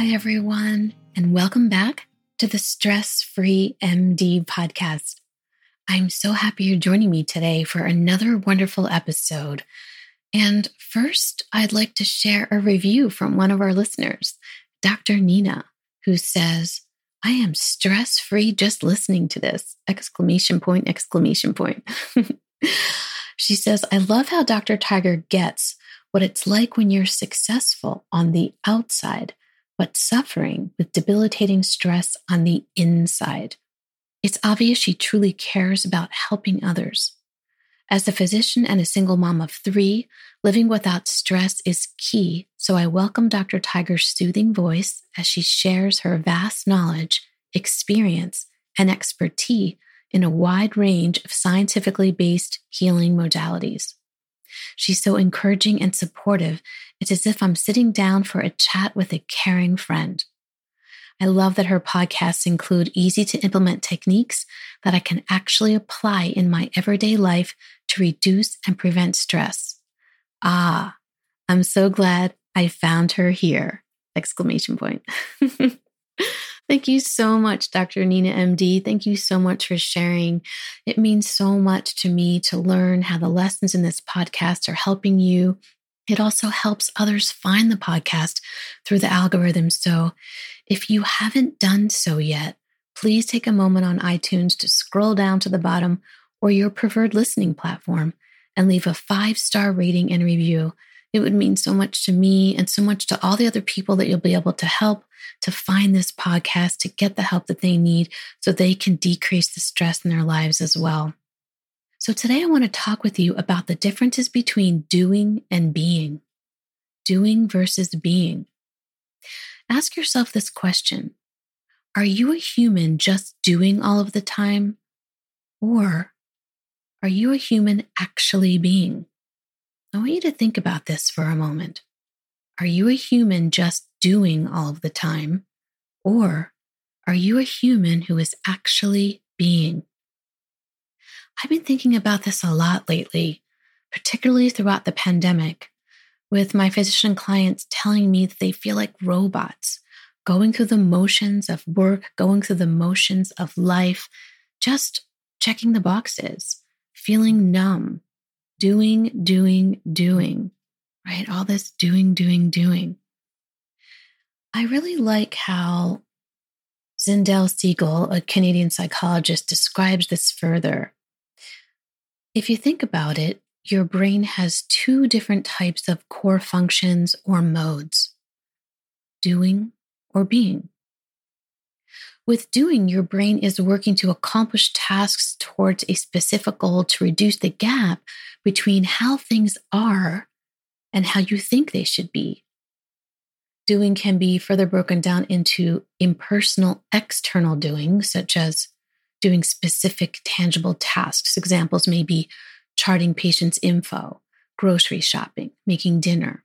Hi, everyone, and welcome back to the Stress Free MD podcast. I'm so happy you're joining me today for another wonderful episode. And first, I'd like to share a review from one of our listeners, Dr. Nina, who says, I am stress free just listening to this! Exclamation point, exclamation point. she says, I love how Dr. Tiger gets what it's like when you're successful on the outside but suffering with debilitating stress on the inside. It's obvious she truly cares about helping others. As a physician and a single mom of three, living without stress is key, so I welcome Dr. Tiger's soothing voice as she shares her vast knowledge, experience, and expertise in a wide range of scientifically based healing modalities. She's so encouraging and supportive. It's as if I'm sitting down for a chat with a caring friend. I love that her podcasts include easy to implement techniques that I can actually apply in my everyday life to reduce and prevent stress. Ah, I'm so glad I found her here! Exclamation point. Thank you so much, Dr. Nina MD. Thank you so much for sharing. It means so much to me to learn how the lessons in this podcast are helping you. It also helps others find the podcast through the algorithm. So if you haven't done so yet, please take a moment on iTunes to scroll down to the bottom or your preferred listening platform and leave a five star rating and review. It would mean so much to me and so much to all the other people that you'll be able to help to find this podcast to get the help that they need so they can decrease the stress in their lives as well. So, today I want to talk with you about the differences between doing and being. Doing versus being. Ask yourself this question Are you a human just doing all of the time? Or are you a human actually being? I want you to think about this for a moment. Are you a human just doing all of the time? Or are you a human who is actually being? I've been thinking about this a lot lately, particularly throughout the pandemic, with my physician clients telling me that they feel like robots, going through the motions of work, going through the motions of life, just checking the boxes, feeling numb, doing, doing, doing right? All this doing, doing, doing. I really like how Zindel Segal, a Canadian psychologist, describes this further. If you think about it, your brain has two different types of core functions or modes doing or being. With doing, your brain is working to accomplish tasks towards a specific goal to reduce the gap between how things are and how you think they should be. Doing can be further broken down into impersonal external doing, such as doing specific tangible tasks. Examples may be charting patients' info, grocery shopping, making dinner.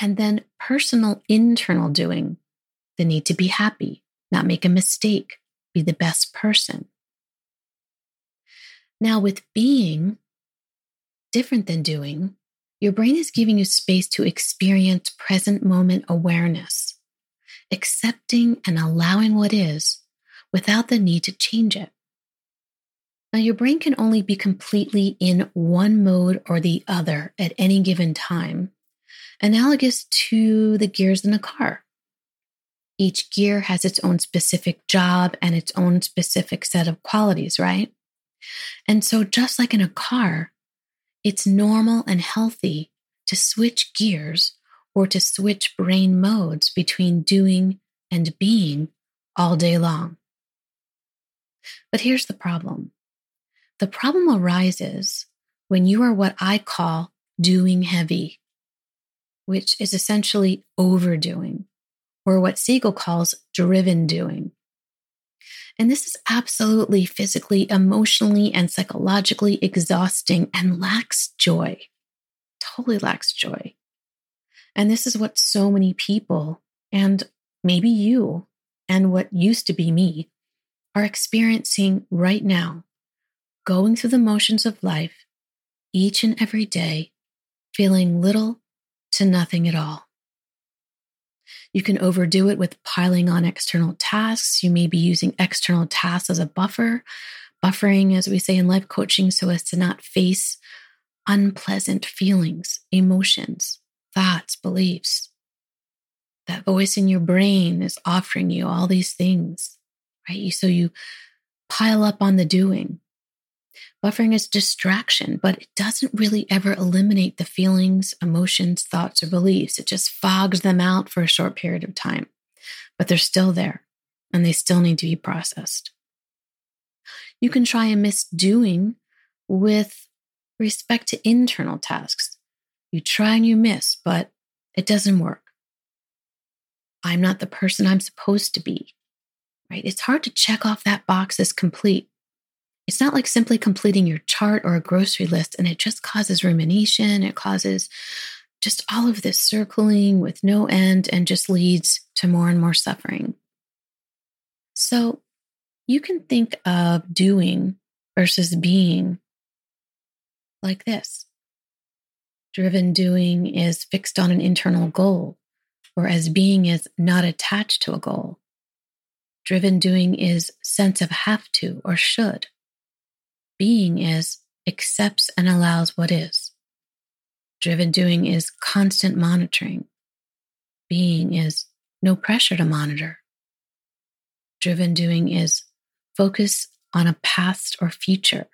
And then personal internal doing, the need to be happy, not make a mistake, be the best person. Now, with being different than doing, your brain is giving you space to experience present moment awareness, accepting and allowing what is without the need to change it. Now, your brain can only be completely in one mode or the other at any given time, analogous to the gears in a car. Each gear has its own specific job and its own specific set of qualities, right? And so, just like in a car, it's normal and healthy to switch gears or to switch brain modes between doing and being all day long. But here's the problem the problem arises when you are what I call doing heavy, which is essentially overdoing, or what Segal calls driven doing. And this is absolutely physically, emotionally, and psychologically exhausting and lacks joy. Totally lacks joy. And this is what so many people, and maybe you, and what used to be me, are experiencing right now, going through the motions of life each and every day, feeling little to nothing at all. You can overdo it with piling on external tasks. You may be using external tasks as a buffer, buffering, as we say in life coaching, so as to not face unpleasant feelings, emotions, thoughts, beliefs. That voice in your brain is offering you all these things, right? So you pile up on the doing. Buffering is distraction, but it doesn't really ever eliminate the feelings, emotions, thoughts, or beliefs. It just fogs them out for a short period of time, but they're still there and they still need to be processed. You can try and miss doing with respect to internal tasks. You try and you miss, but it doesn't work. I'm not the person I'm supposed to be, right? It's hard to check off that box as complete it's not like simply completing your chart or a grocery list and it just causes rumination. It causes just all of this circling with no end and just leads to more and more suffering. So you can think of doing versus being like this. Driven doing is fixed on an internal goal, whereas being is not attached to a goal. Driven doing is sense of have to or should. Being is accepts and allows what is. Driven doing is constant monitoring. Being is no pressure to monitor. Driven doing is focus on a past or future.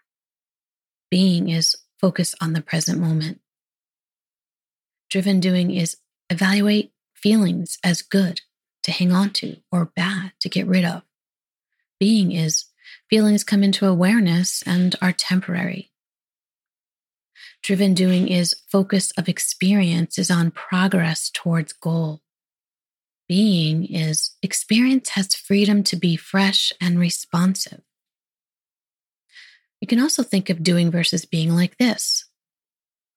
Being is focus on the present moment. Driven doing is evaluate feelings as good to hang on to or bad to get rid of. Being is Feelings come into awareness and are temporary. Driven doing is focus of experience is on progress towards goal. Being is experience has freedom to be fresh and responsive. You can also think of doing versus being like this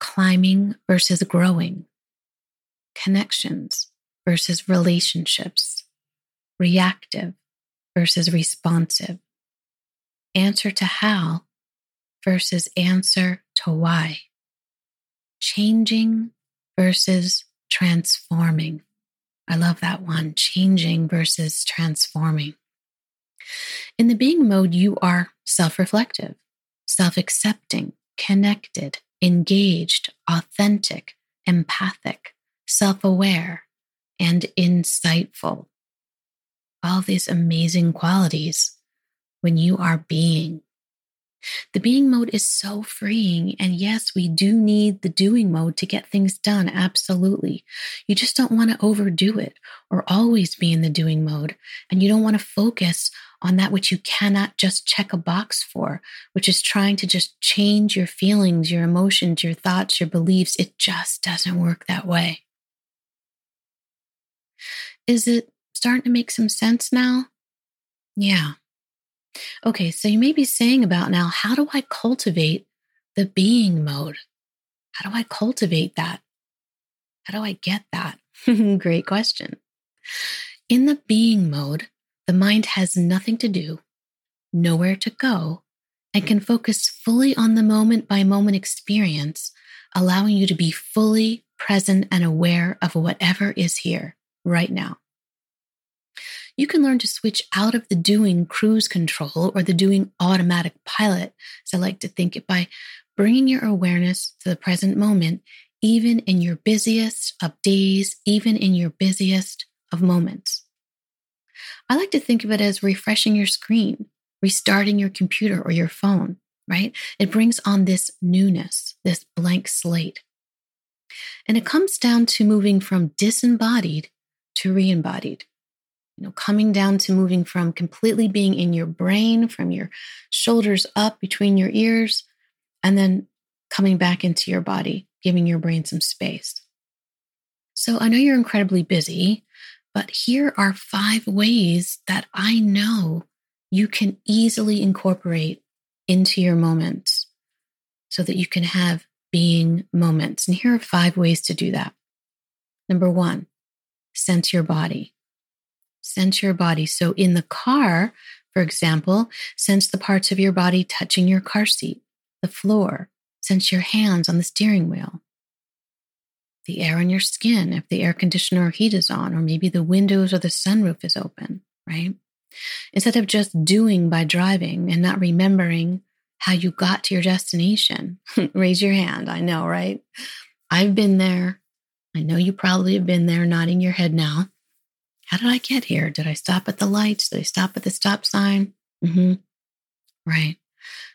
climbing versus growing, connections versus relationships, reactive versus responsive, answer to how versus answer to why, changing versus transforming. I love that one changing versus transforming. In the being mode, you are self reflective, self accepting, connected, engaged, authentic, empathic, self aware, and insightful. All these amazing qualities when you are being. The being mode is so freeing. And yes, we do need the doing mode to get things done. Absolutely. You just don't want to overdo it or always be in the doing mode. And you don't want to focus on that which you cannot just check a box for, which is trying to just change your feelings, your emotions, your thoughts, your beliefs. It just doesn't work that way. Is it starting to make some sense now? Yeah. Okay, so you may be saying about now, how do I cultivate the being mode? How do I cultivate that? How do I get that? Great question. In the being mode, the mind has nothing to do, nowhere to go, and can focus fully on the moment by moment experience, allowing you to be fully present and aware of whatever is here right now you can learn to switch out of the doing cruise control or the doing automatic pilot, as I like to think it, by bringing your awareness to the present moment, even in your busiest of days, even in your busiest of moments. I like to think of it as refreshing your screen, restarting your computer or your phone, right? It brings on this newness, this blank slate. And it comes down to moving from disembodied to re embodied you know, coming down to moving from completely being in your brain, from your shoulders up between your ears, and then coming back into your body, giving your brain some space. So I know you're incredibly busy, but here are five ways that I know you can easily incorporate into your moments so that you can have being moments. And here are five ways to do that. Number one, sense your body sense your body. So in the car, for example, sense the parts of your body touching your car seat, the floor, sense your hands on the steering wheel, the air on your skin, if the air conditioner or heat is on, or maybe the windows or the sunroof is open, right? Instead of just doing by driving and not remembering how you got to your destination, raise your hand. I know, right? I've been there. I know you probably have been there, nodding your head now. How did I get here? Did I stop at the lights? Did I stop at the stop sign? Mm-hmm. Right.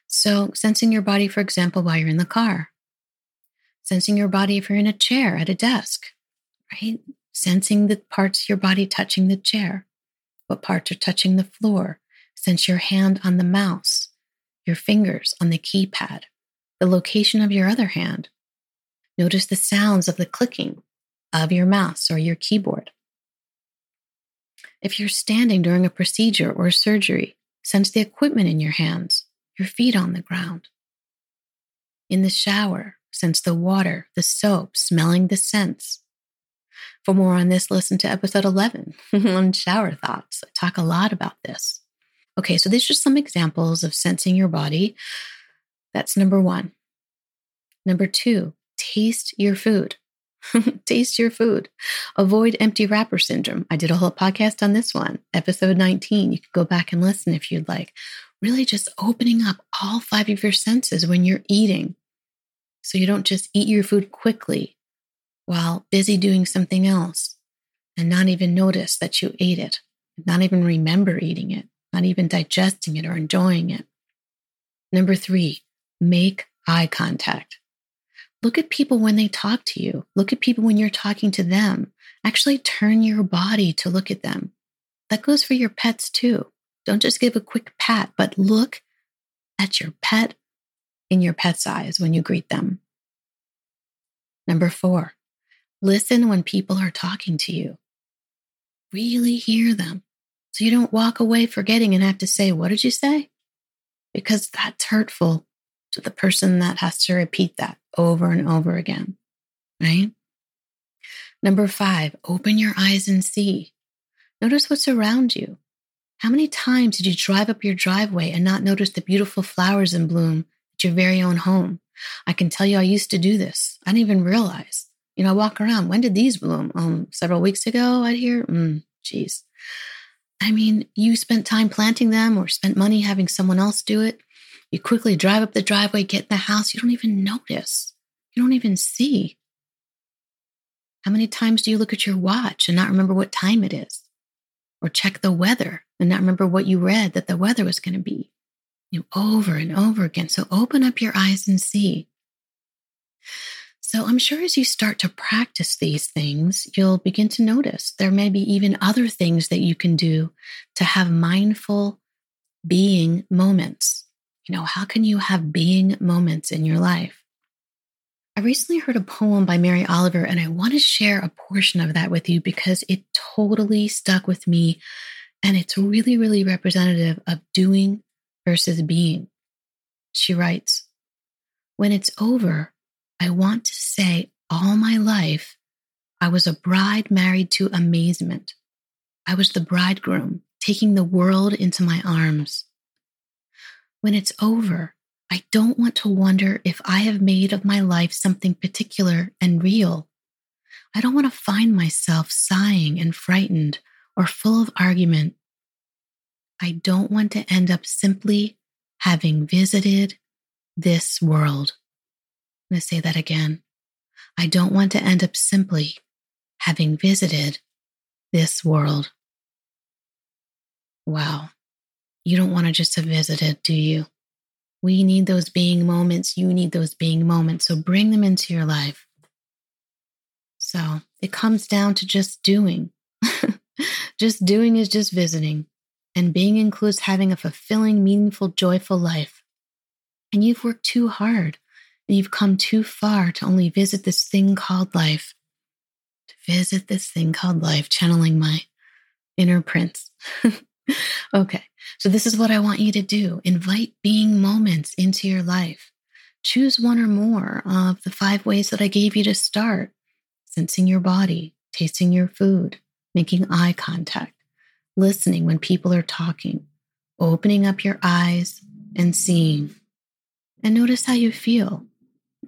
So, sensing your body, for example, while you're in the car, sensing your body if you're in a chair at a desk, right? Sensing the parts of your body touching the chair, what parts are touching the floor. Sense your hand on the mouse, your fingers on the keypad, the location of your other hand. Notice the sounds of the clicking of your mouse or your keyboard. If you're standing during a procedure or surgery, sense the equipment in your hands, your feet on the ground. In the shower, sense the water, the soap, smelling the scents. For more on this, listen to episode 11 on shower thoughts. I talk a lot about this. Okay, so these are some examples of sensing your body. That's number one. Number two, taste your food. Taste your food. Avoid empty wrapper syndrome. I did a whole podcast on this one, episode 19. You could go back and listen if you'd like. Really just opening up all five of your senses when you're eating. So you don't just eat your food quickly while busy doing something else and not even notice that you ate it, not even remember eating it, not even digesting it or enjoying it. Number three, make eye contact. Look at people when they talk to you. Look at people when you're talking to them. Actually, turn your body to look at them. That goes for your pets too. Don't just give a quick pat, but look at your pet in your pet's eyes when you greet them. Number four, listen when people are talking to you. Really hear them so you don't walk away forgetting and have to say, What did you say? Because that's hurtful to the person that has to repeat that over and over again, right? Number five, open your eyes and see. Notice what's around you. How many times did you drive up your driveway and not notice the beautiful flowers in bloom at your very own home? I can tell you I used to do this. I didn't even realize. You know, I walk around. When did these bloom? Um, several weeks ago out here? Mm, geez. I mean, you spent time planting them or spent money having someone else do it. You quickly drive up the driveway, get in the house. You don't even notice. You don't even see. How many times do you look at your watch and not remember what time it is? Or check the weather and not remember what you read that the weather was going to be? You know, over and over again. So open up your eyes and see. So I'm sure as you start to practice these things, you'll begin to notice there may be even other things that you can do to have mindful being moments. You know, how can you have being moments in your life? I recently heard a poem by Mary Oliver, and I want to share a portion of that with you because it totally stuck with me. And it's really, really representative of doing versus being. She writes, When it's over, I want to say all my life, I was a bride married to amazement. I was the bridegroom, taking the world into my arms. When it's over, I don't want to wonder if I have made of my life something particular and real. I don't want to find myself sighing and frightened or full of argument. I don't want to end up simply having visited this world. I'm going to say that again. I don't want to end up simply having visited this world. Wow. You don't want to just have visited, do you? We need those being moments. You need those being moments. So bring them into your life. So it comes down to just doing. just doing is just visiting. And being includes having a fulfilling, meaningful, joyful life. And you've worked too hard and you've come too far to only visit this thing called life. To visit this thing called life, channeling my inner prince. okay, so this is what I want you to do invite being moments into your life. Choose one or more of the five ways that I gave you to start sensing your body, tasting your food, making eye contact, listening when people are talking, opening up your eyes and seeing. And notice how you feel.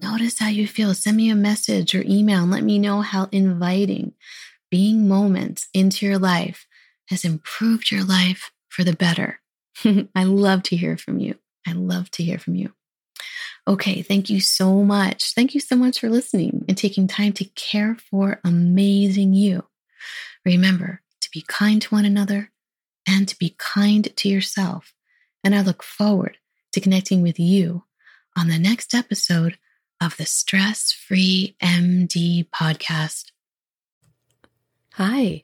Notice how you feel. Send me a message or email and let me know how inviting being moments into your life has improved your life for the better. I love to hear from you. I love to hear from you. Okay, thank you so much. Thank you so much for listening and taking time to care for amazing you. Remember to be kind to one another and to be kind to yourself. And I look forward to connecting with you on the next episode of the Stress Free MD podcast. Hi,